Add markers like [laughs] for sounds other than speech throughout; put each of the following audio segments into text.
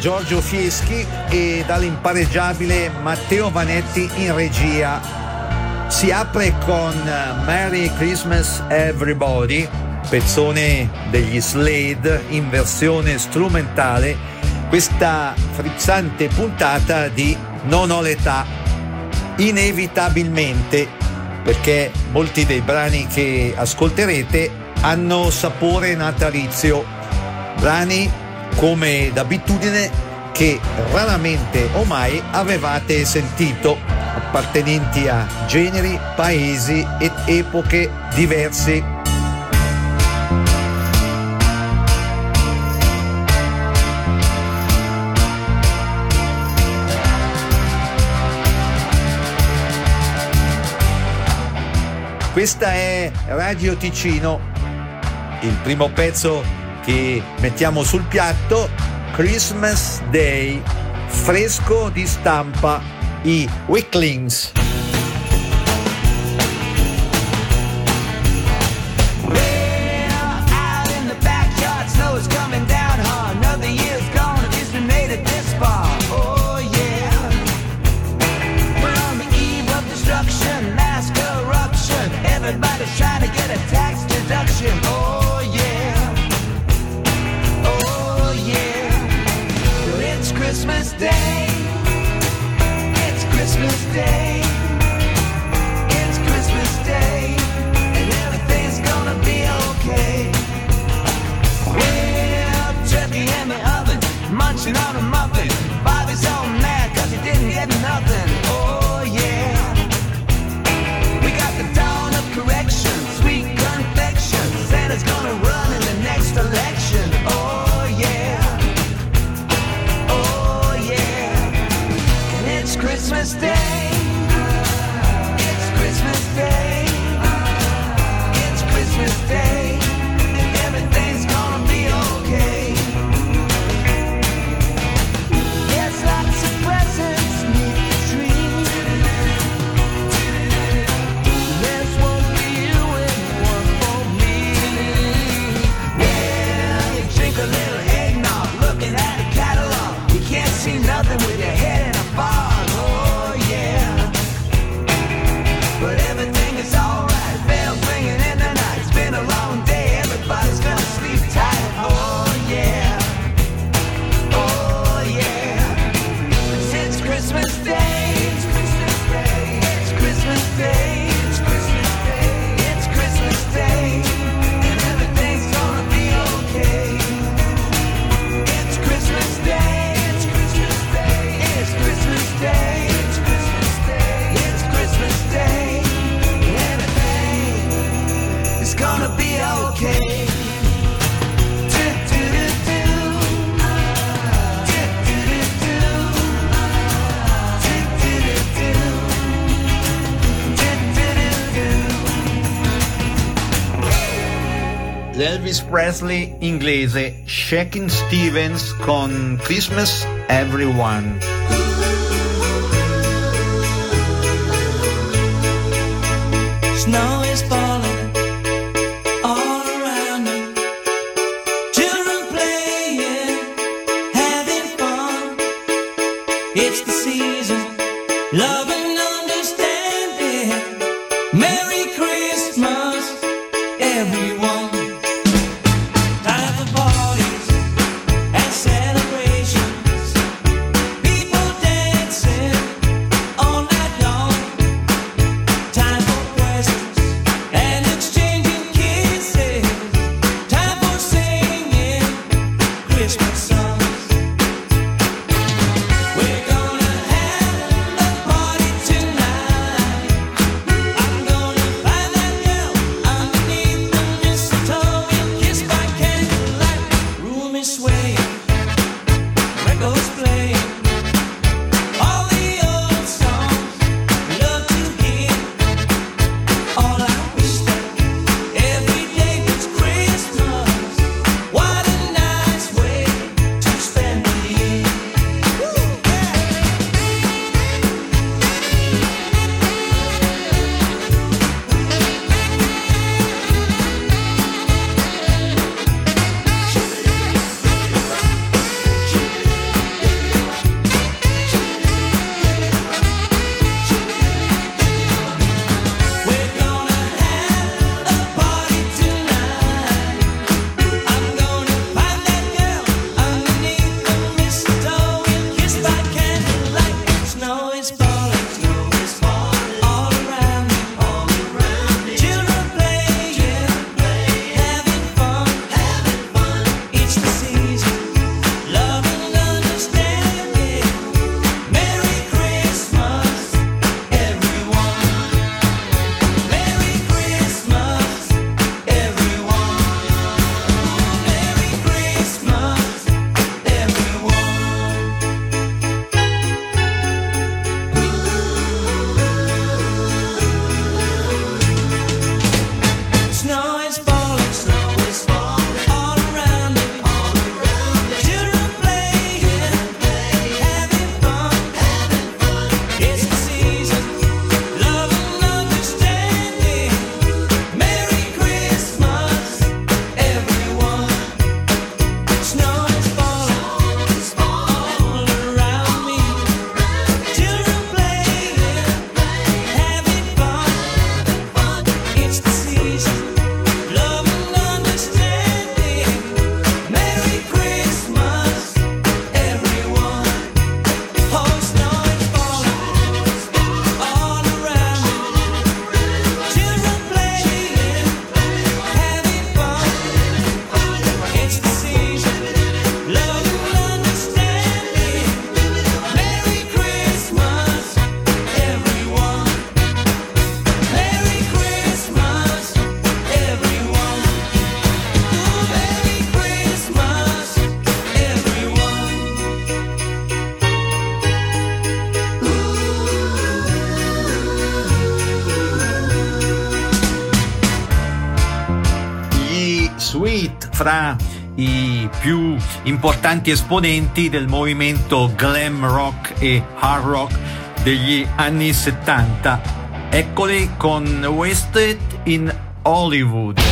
Giorgio Fieschi e dall'impareggiabile Matteo Vanetti in regia. Si apre con eh, Merry Christmas Everybody, pezzone degli Slade in versione strumentale, questa frizzante puntata di Non ho l'età. Inevitabilmente, perché molti dei brani che ascolterete hanno sapore natalizio, brani come d'abitudine che raramente o mai avevate sentito, appartenenti a generi, paesi ed epoche diversi. Questa è Radio Ticino, il primo pezzo e mettiamo sul piatto Christmas Day, fresco di stampa, i Wicklings. Leslie Inglese, Shaking Stevens con Christmas Everyone. importanti esponenti del movimento glam rock e hard rock degli anni 70. Eccoli con Wasted in Hollywood.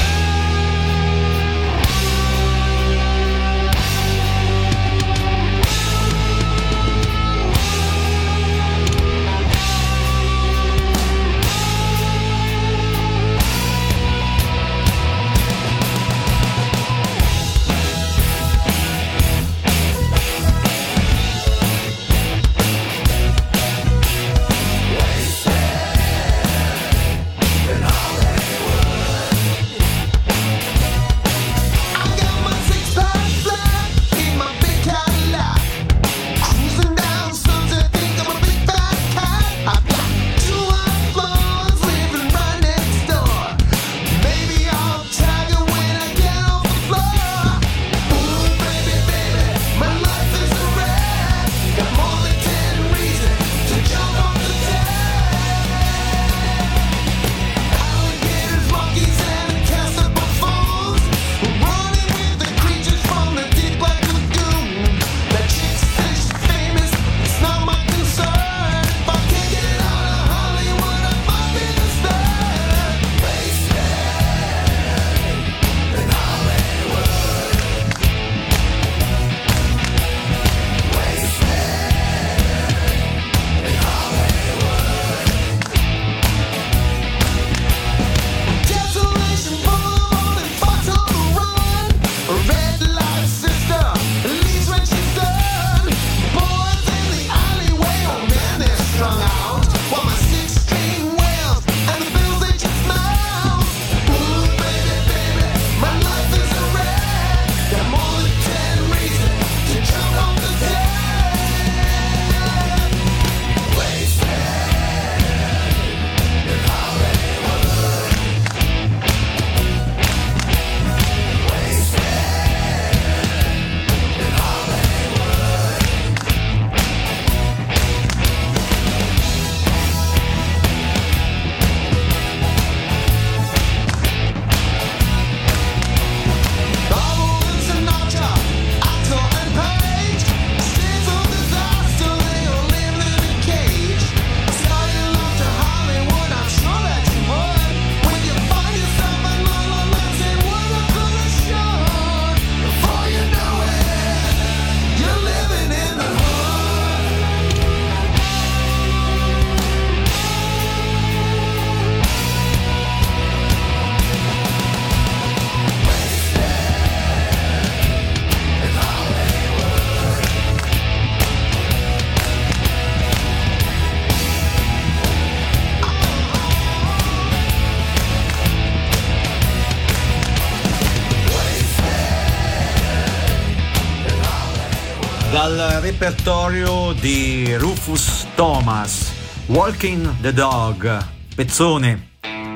dal repertorio di Rufus Thomas, Walking the Dog, pezzone,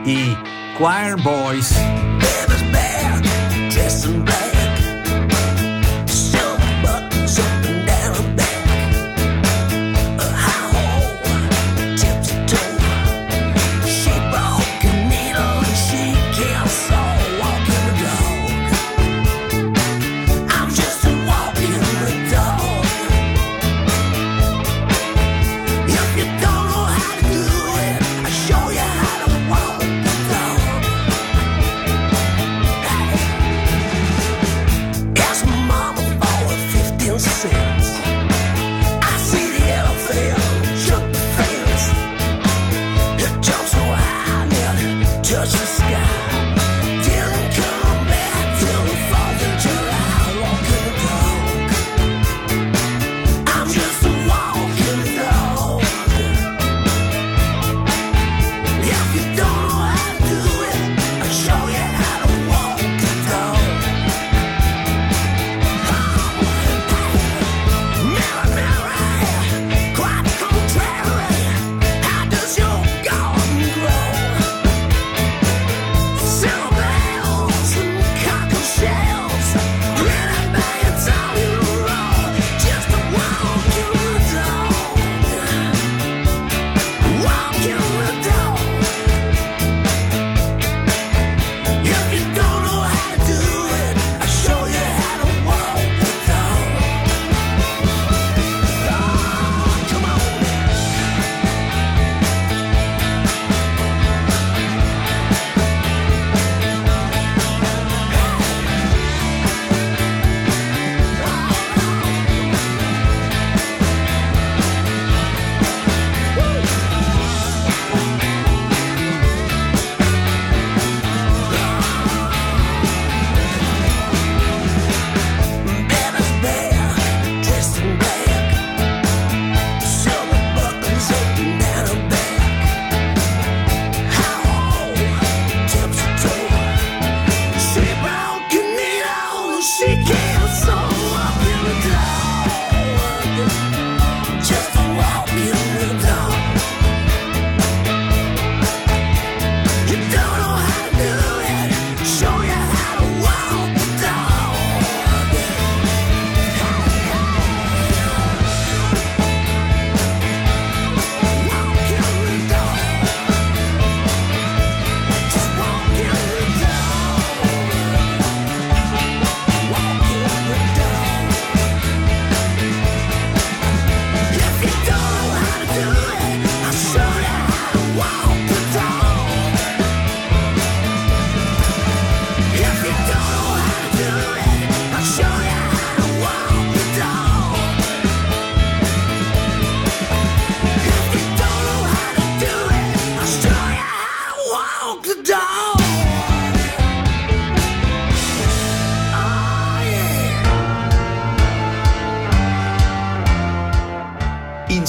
i Choir Boys.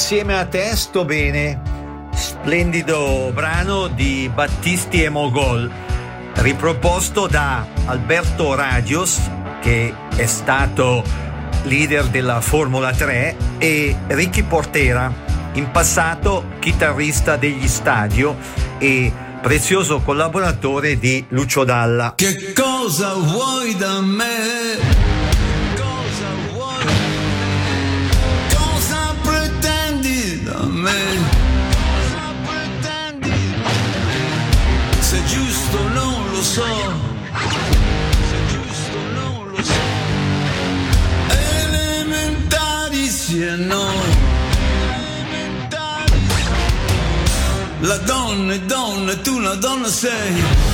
Insieme a te sto bene, splendido brano di Battisti e Mogol, riproposto da Alberto Radios, che è stato leader della Formula 3, e Ricky Portera, in passato chitarrista degli Stadio e prezioso collaboratore di Lucio Dalla. Che cosa vuoi da me? me. Se è giusto non lo so. Elementari sì e no. La donna è donna, tu una donna sei.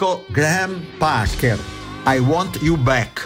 Enrico Graham Parker. I want you back.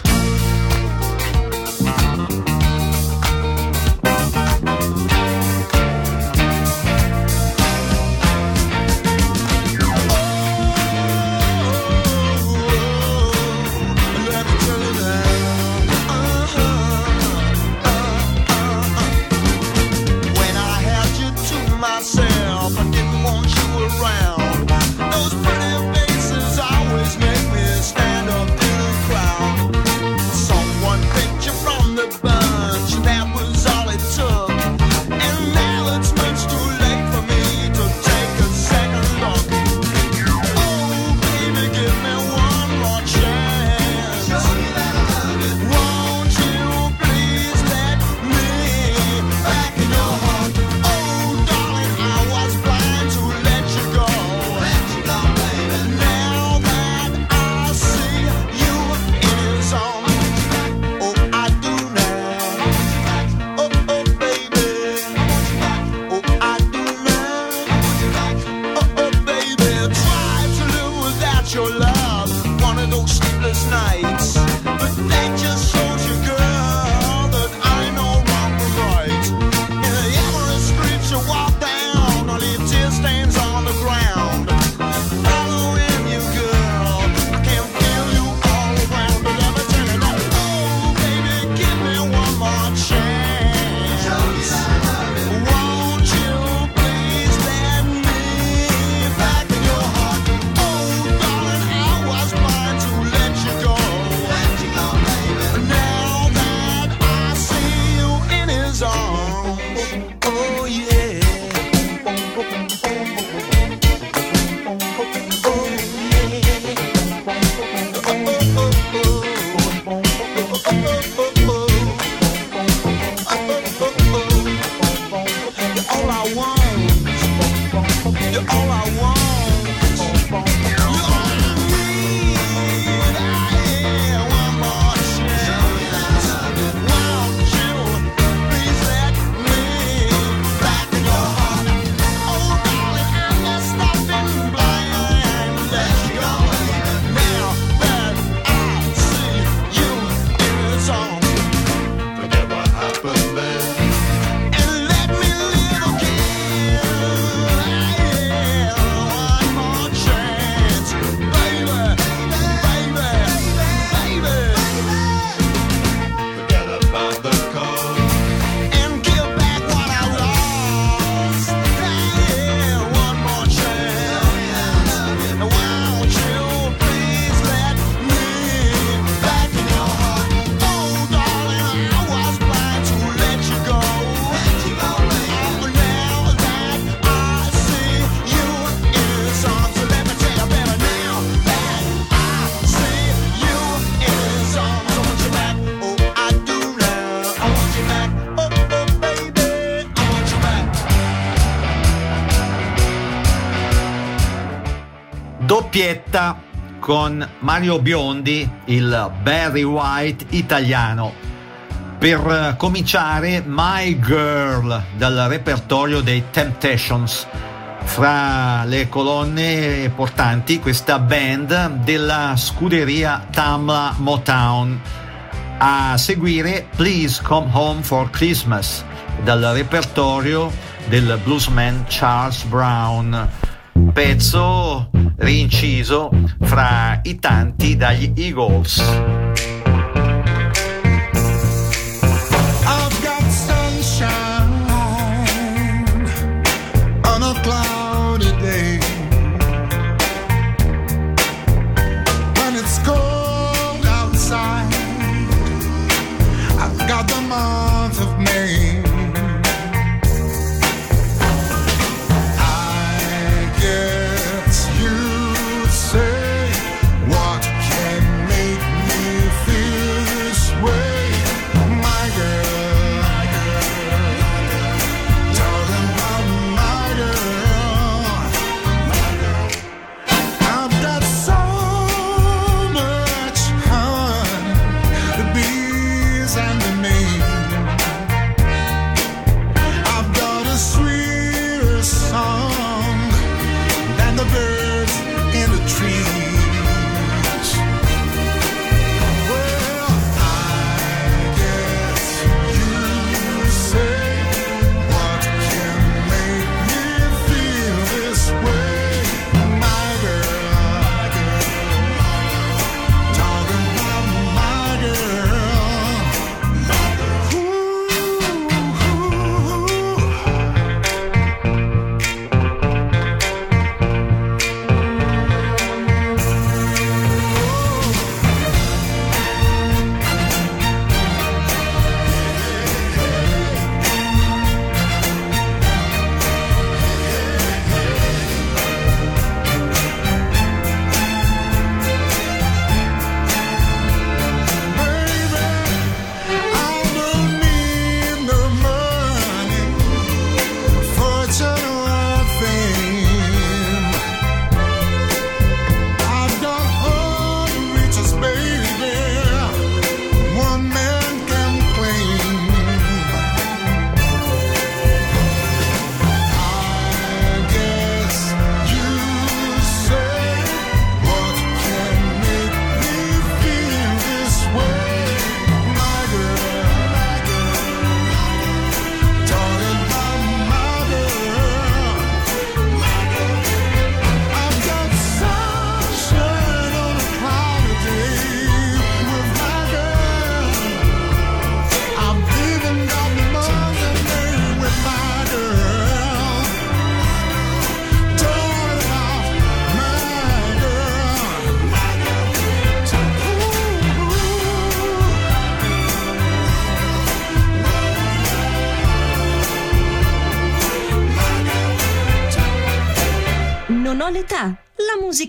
con Mario Biondi, il Barry White italiano. Per eh, cominciare, My Girl dal repertorio dei Temptations. Fra le colonne portanti questa band della scuderia Tamla Motown. A seguire Please Come Home for Christmas dal repertorio del bluesman Charles Brown. Pezzo rinciso fra i tanti dagli Eagles.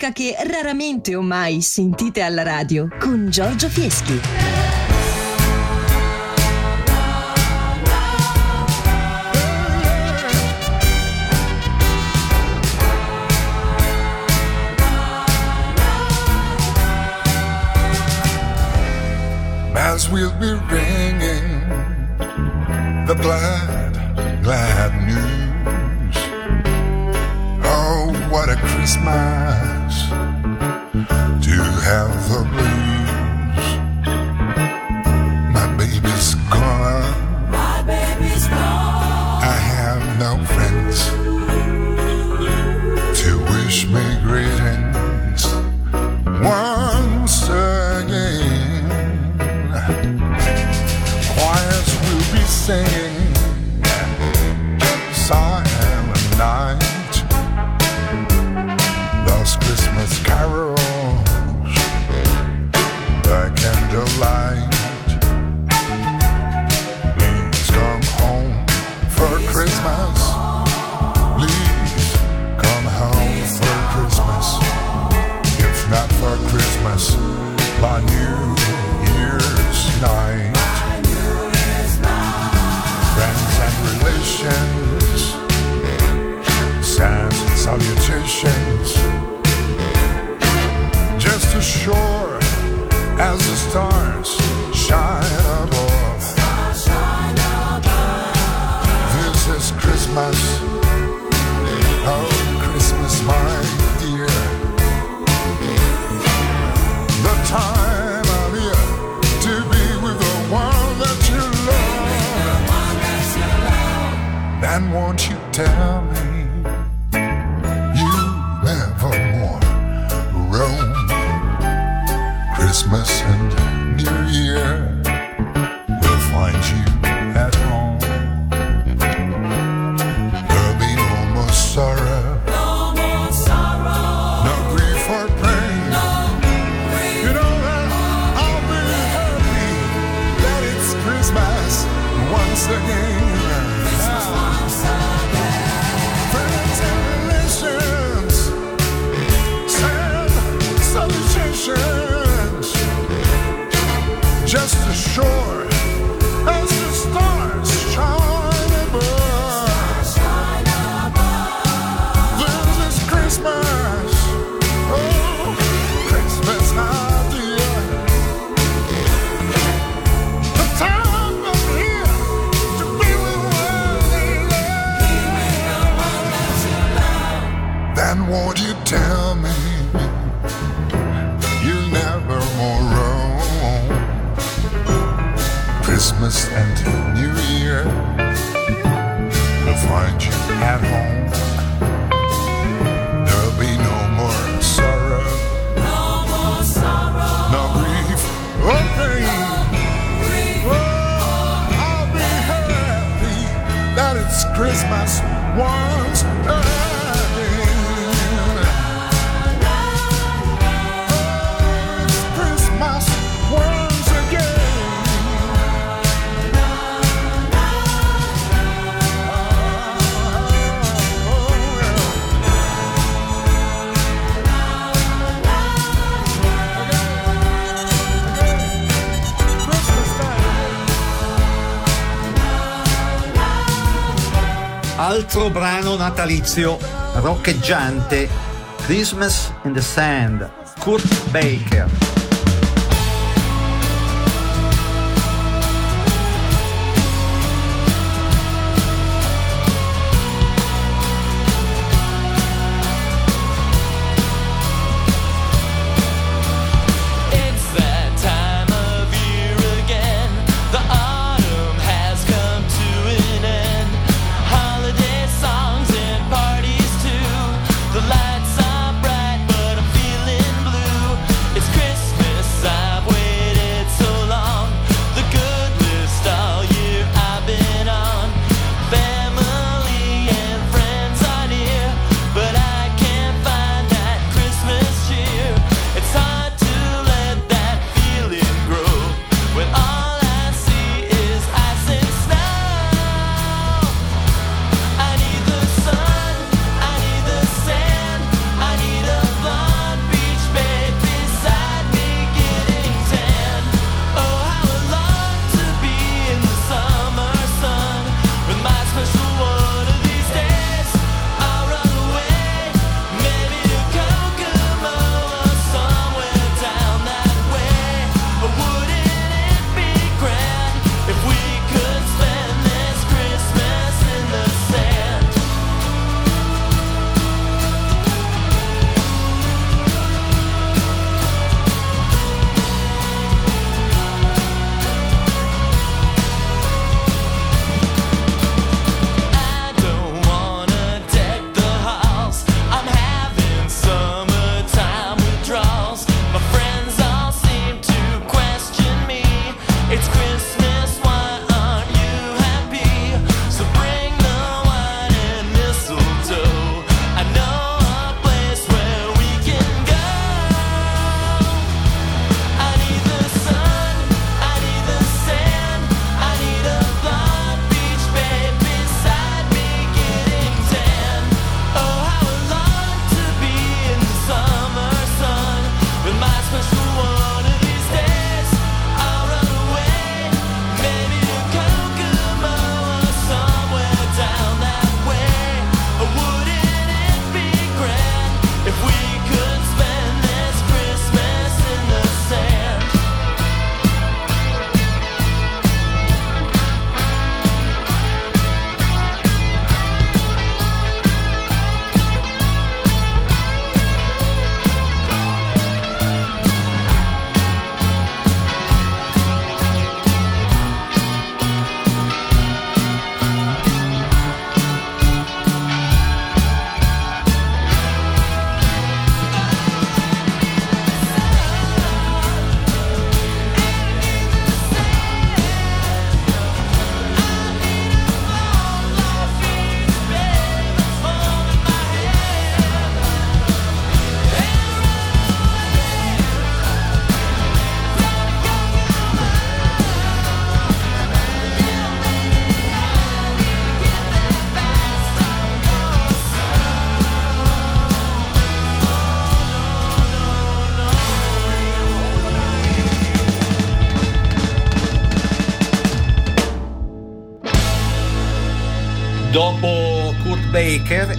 musica che raramente o mai sentite alla radio con Giorgio Fieschi. bells will be ringing the glad, glad news. Oh, what a Christmas! the blues. My baby's gone. My baby's gone. I have no friends to wish me greetings once again. Choirs will be singing. just ashore. altro brano natalizio roccheggiante, Christmas in the Sand, Kurt Baker.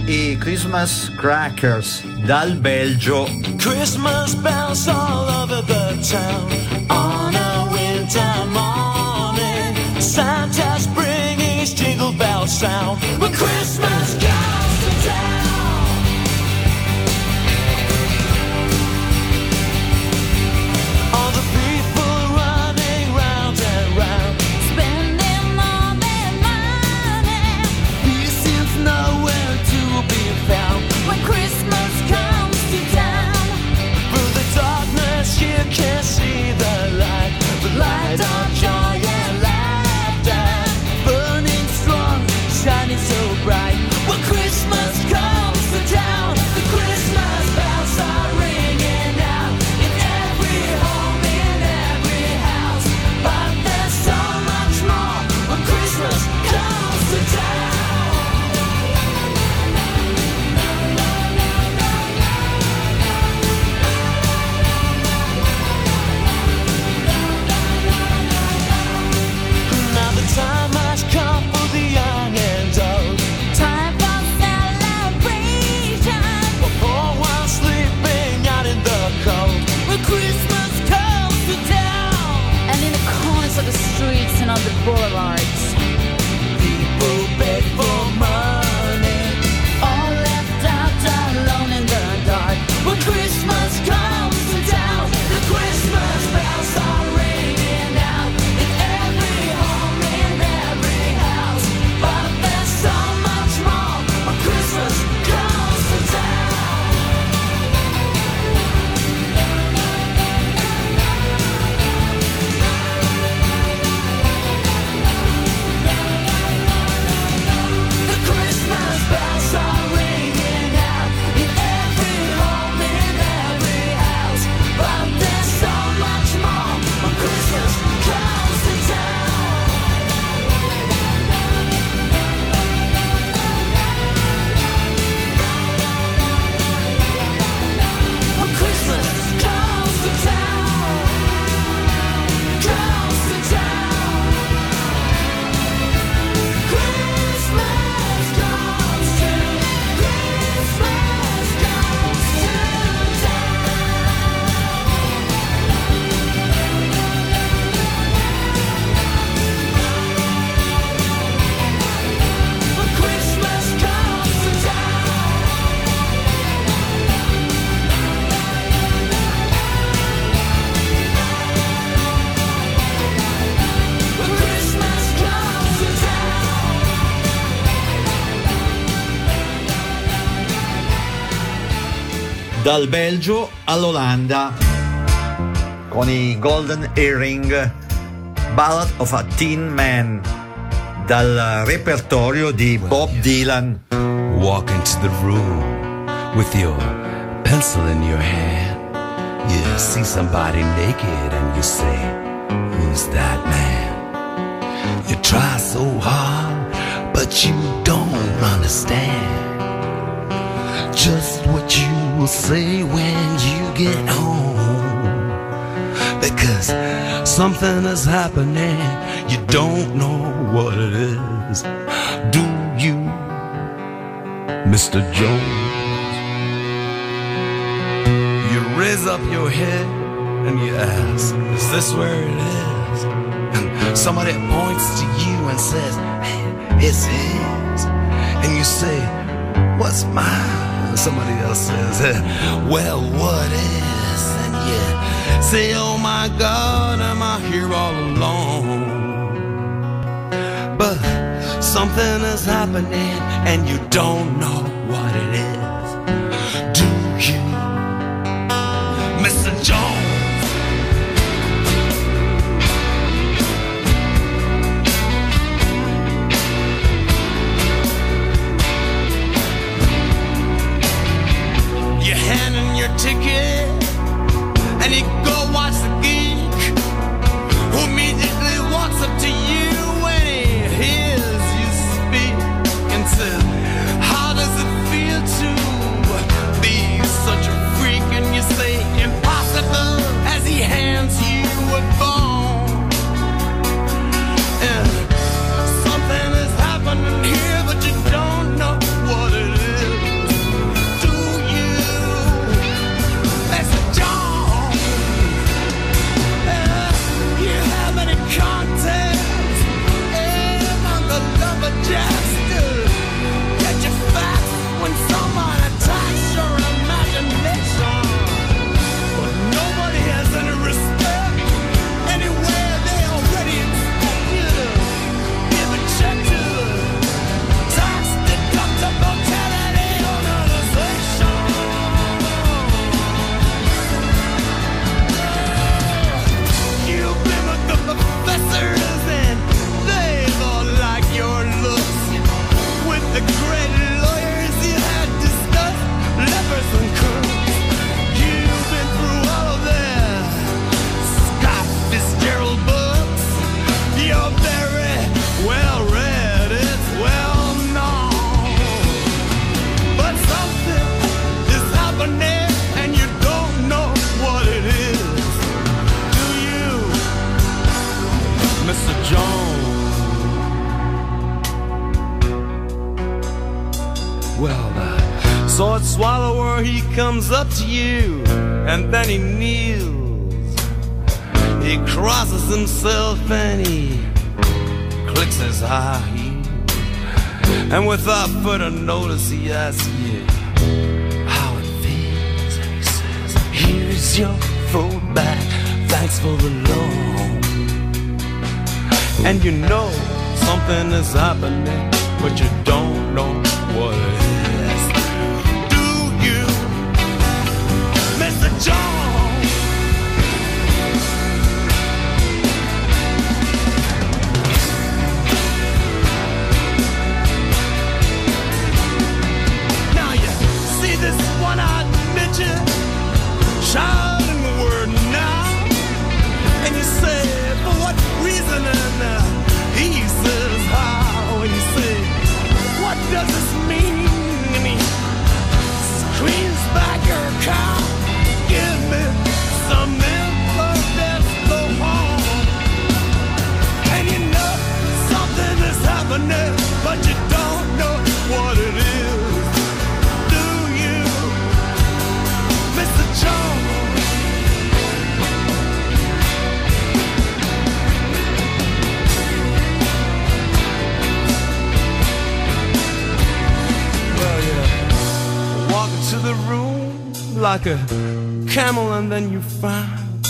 E Christmas Crackers dal Belgio. Christmas bells all over the town Dal Belgio all'Olanda con i Golden Earring Ballad of a Teen Man dal repertorio di Bob Dylan. Walk into the room with your pencil in your hand. You see somebody naked and you say, Who's that man? You try so hard, but you don't understand just what you will say when you get home. Because something is happening, you don't know what it is. Do you, Mr. Jones? You raise up your head and you ask, Is this where it is? And somebody points to you and says, it's his. And you say, What's mine? Somebody else says, "Eh, [laughs] Well, what is? And you say, Oh my God, am I here all alone? But something is happening and you don't know what it is. Do you, Mr. Jones? Sword swallower, he comes up to you, and then he kneels. He crosses himself and he clicks his high heels. And without further notice, he asks you how it feels. And he says, Here's your food back. Thanks for the loan. And you know something is happening, but you don't know what it is. The room like a camel, and then you find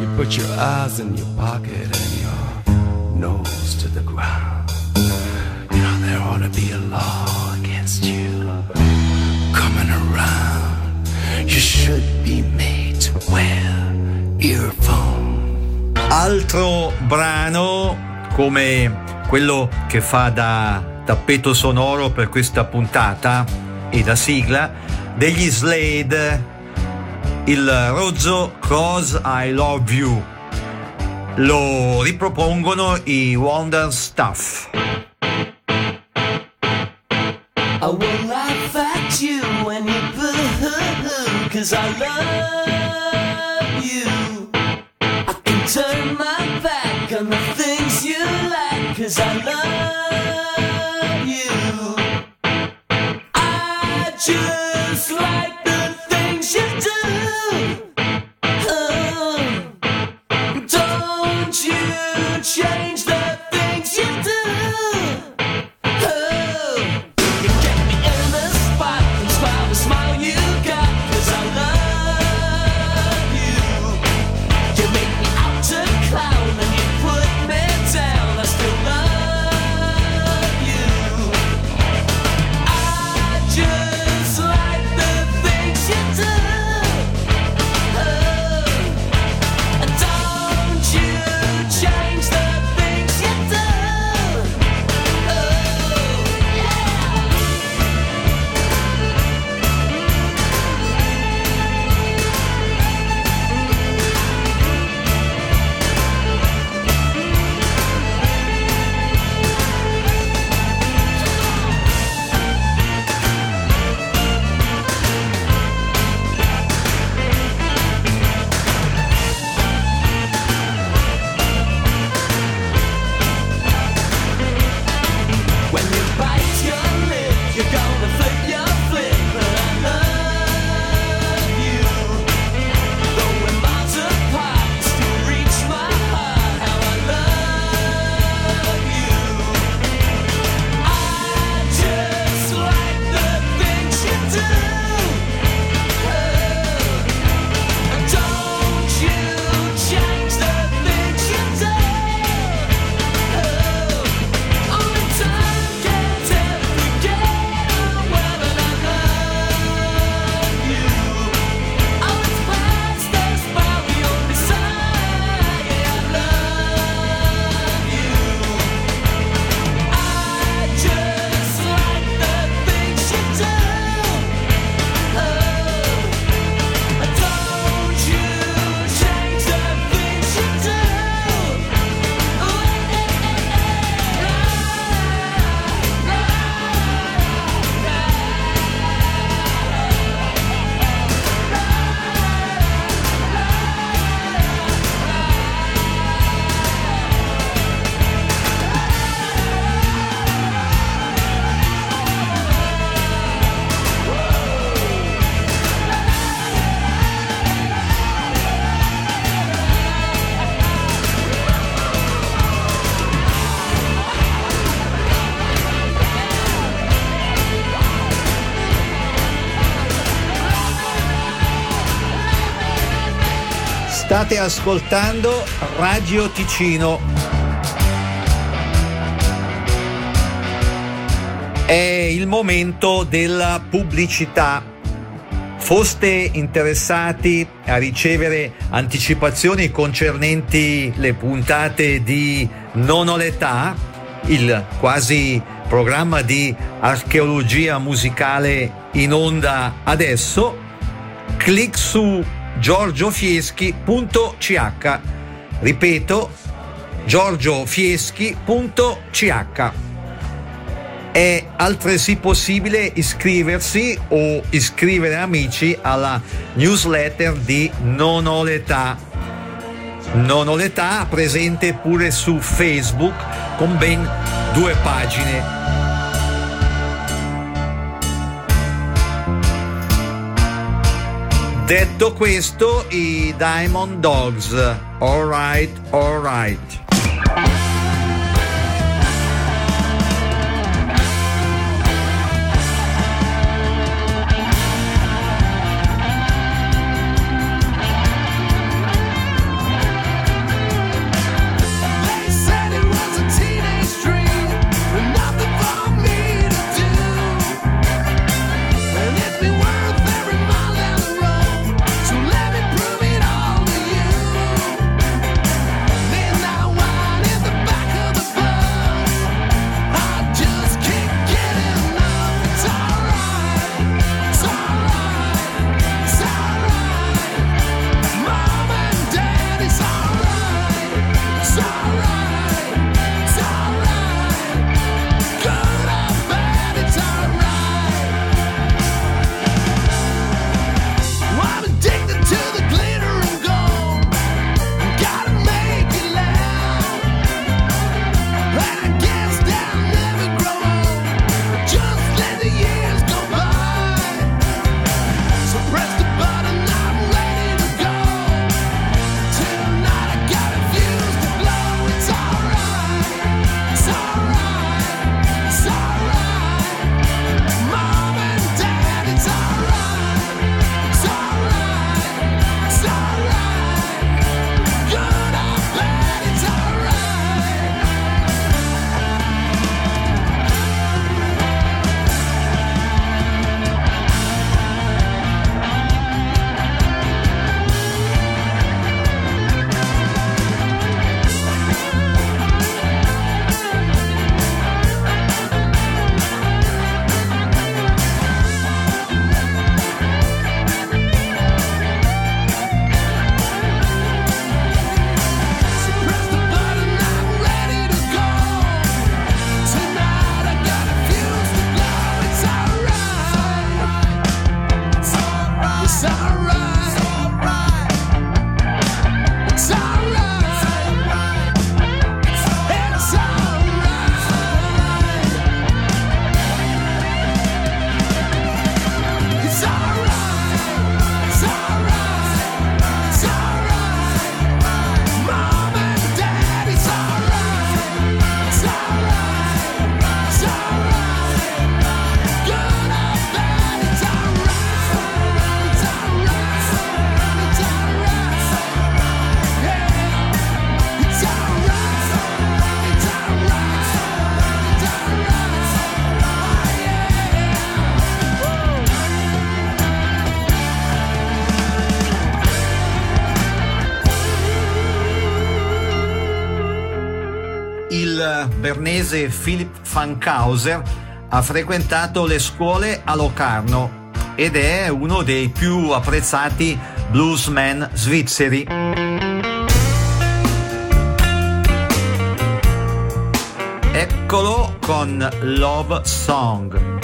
you put your eyes in your pocket and your nose to the ground. You know, there ought to be a law against you coming around. You should be made to wear earphones. Altro brano come quello che fa da tappeto sonoro per questa puntata e da sigla degli Slade, il rozzo Cause I Love You. Lo ripropongono i Wonder Stuff. I will laugh at you when you boo Cause I love you I can turn my back on the things you like Cause I love State ascoltando Radio Ticino. È il momento della pubblicità. Foste interessati a ricevere anticipazioni concernenti le puntate di Non ho l'età, il quasi programma di archeologia musicale in onda adesso? Clic su giorgiofieschi.ch ripeto giorgiofieschi.ch è altresì possibile iscriversi o iscrivere amici alla newsletter di Non ho l'età. Non ho l'età presente pure su Facebook con ben due pagine. Detto questo, i Diamond Dogs. Alright, alright. bernese Philip Fankhauser ha frequentato le scuole a Locarno ed è uno dei più apprezzati bluesman svizzeri. Eccolo con Love Song.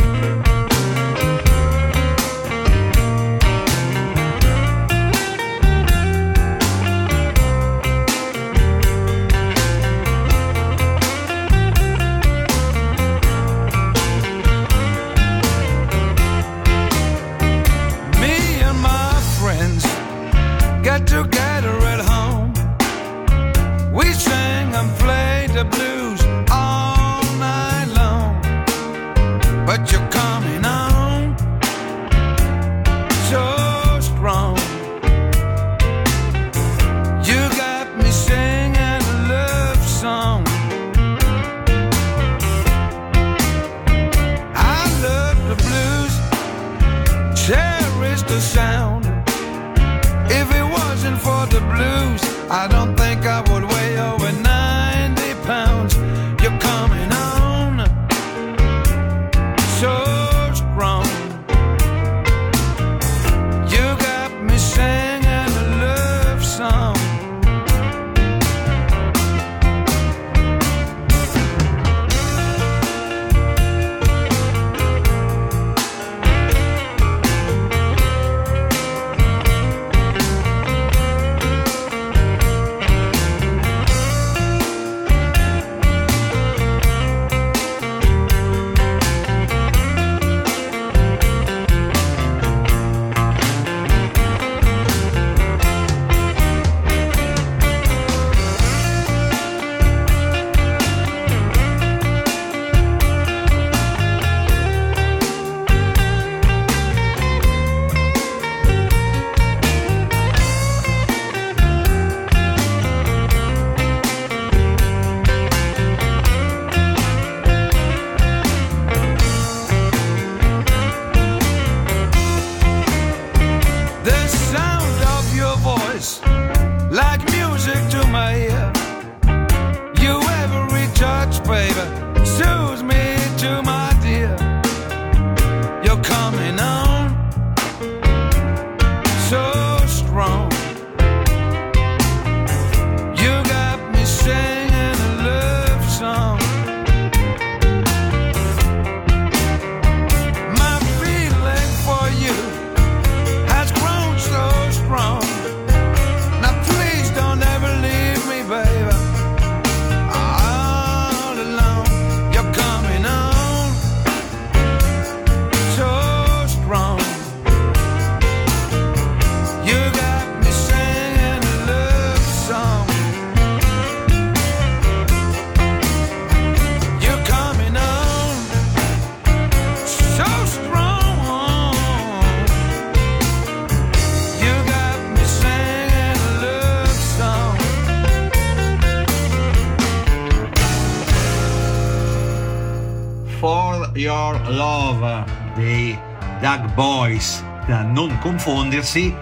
dei Dug Boys, da non confondersi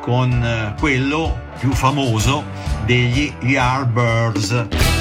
con eh, quello più famoso degli Yardbirds.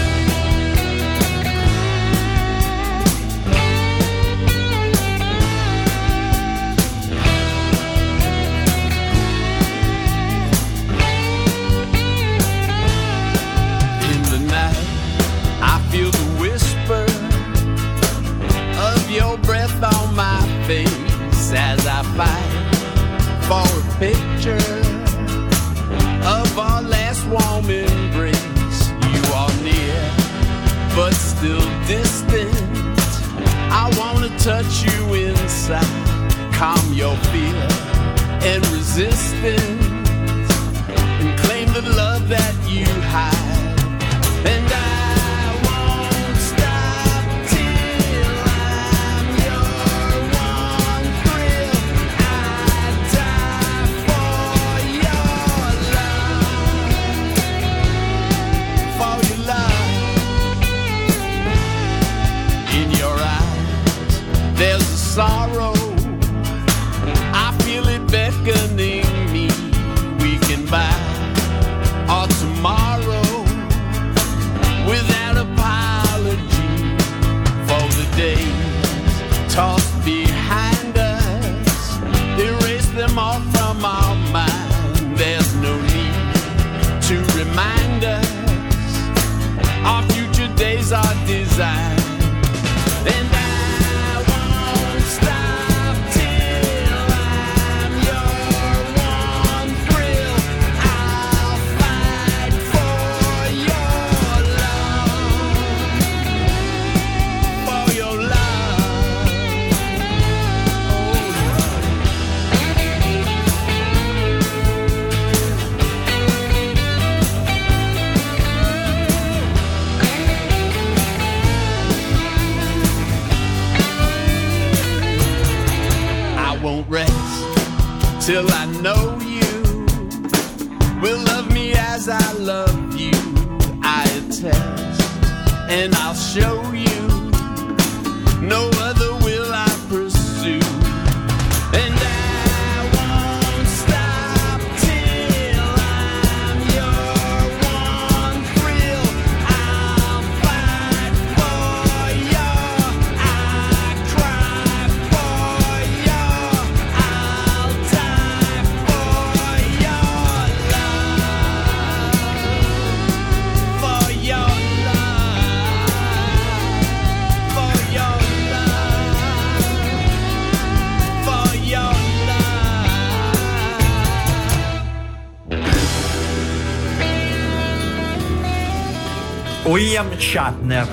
William Shatner.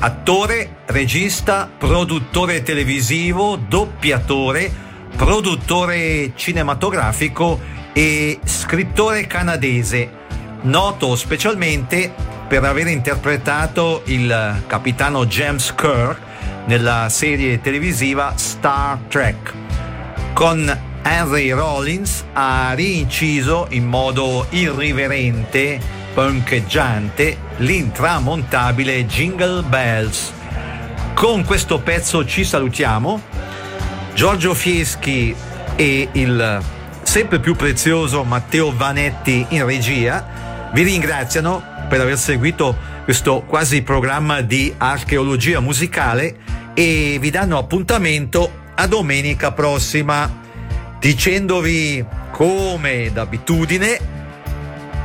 Attore, regista, produttore televisivo, doppiatore, produttore cinematografico e scrittore canadese, noto specialmente per aver interpretato il capitano James Kirk nella serie televisiva Star Trek. Con Henry Rollins ha rinciso in modo irriverente, punkeggiante, l'intramontabile Jingle Bells. Con questo pezzo ci salutiamo. Giorgio Fieschi e il sempre più prezioso Matteo Vanetti in regia vi ringraziano per aver seguito questo quasi programma di archeologia musicale e vi danno appuntamento a domenica prossima dicendovi come d'abitudine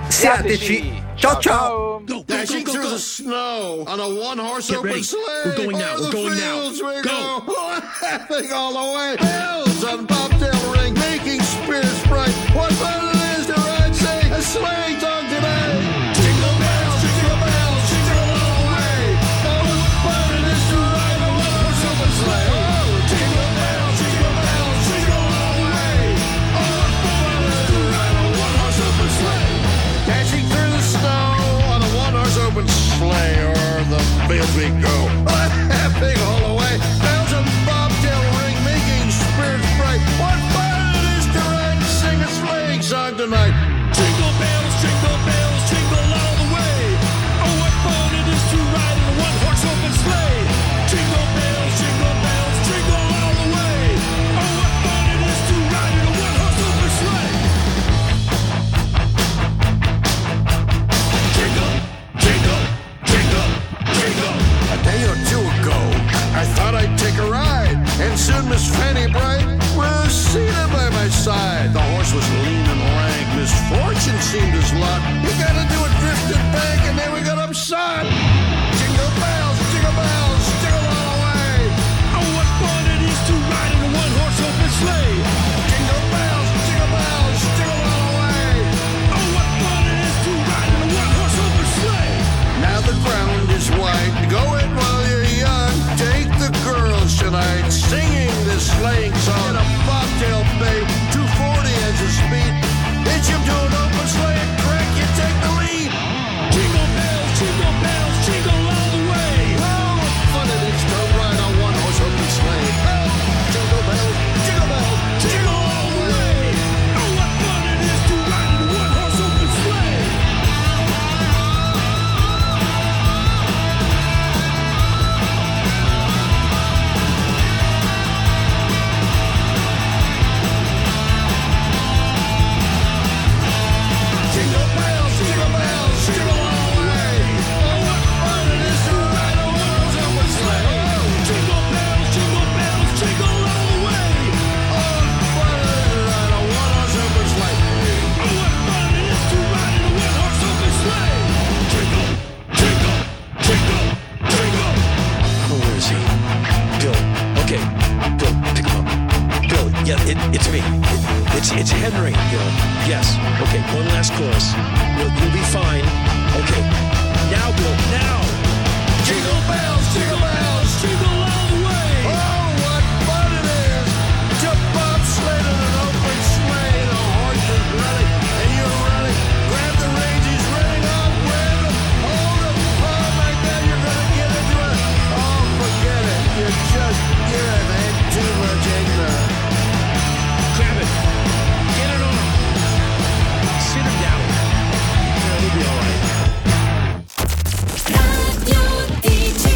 siateci ciao ciao Dashing through the snow on a one-horse Get open ready. sleigh. We're going now. We're going now. we Go. [laughs] Laughing all the way. Bells on bobtail ring, making spirits bright. What fun it is to ride, say, a sleigh song today. O'er the fields we go. Laughing all and soon Miss Fanny Bright was seated by my side. The horse was lean and lank. Misfortune seemed his lot. He got into a drifted bank, and then we got upside. Jingle bells, jingle bells, jingle all the way. Oh, what fun it is to ride in a one-horse open sleigh.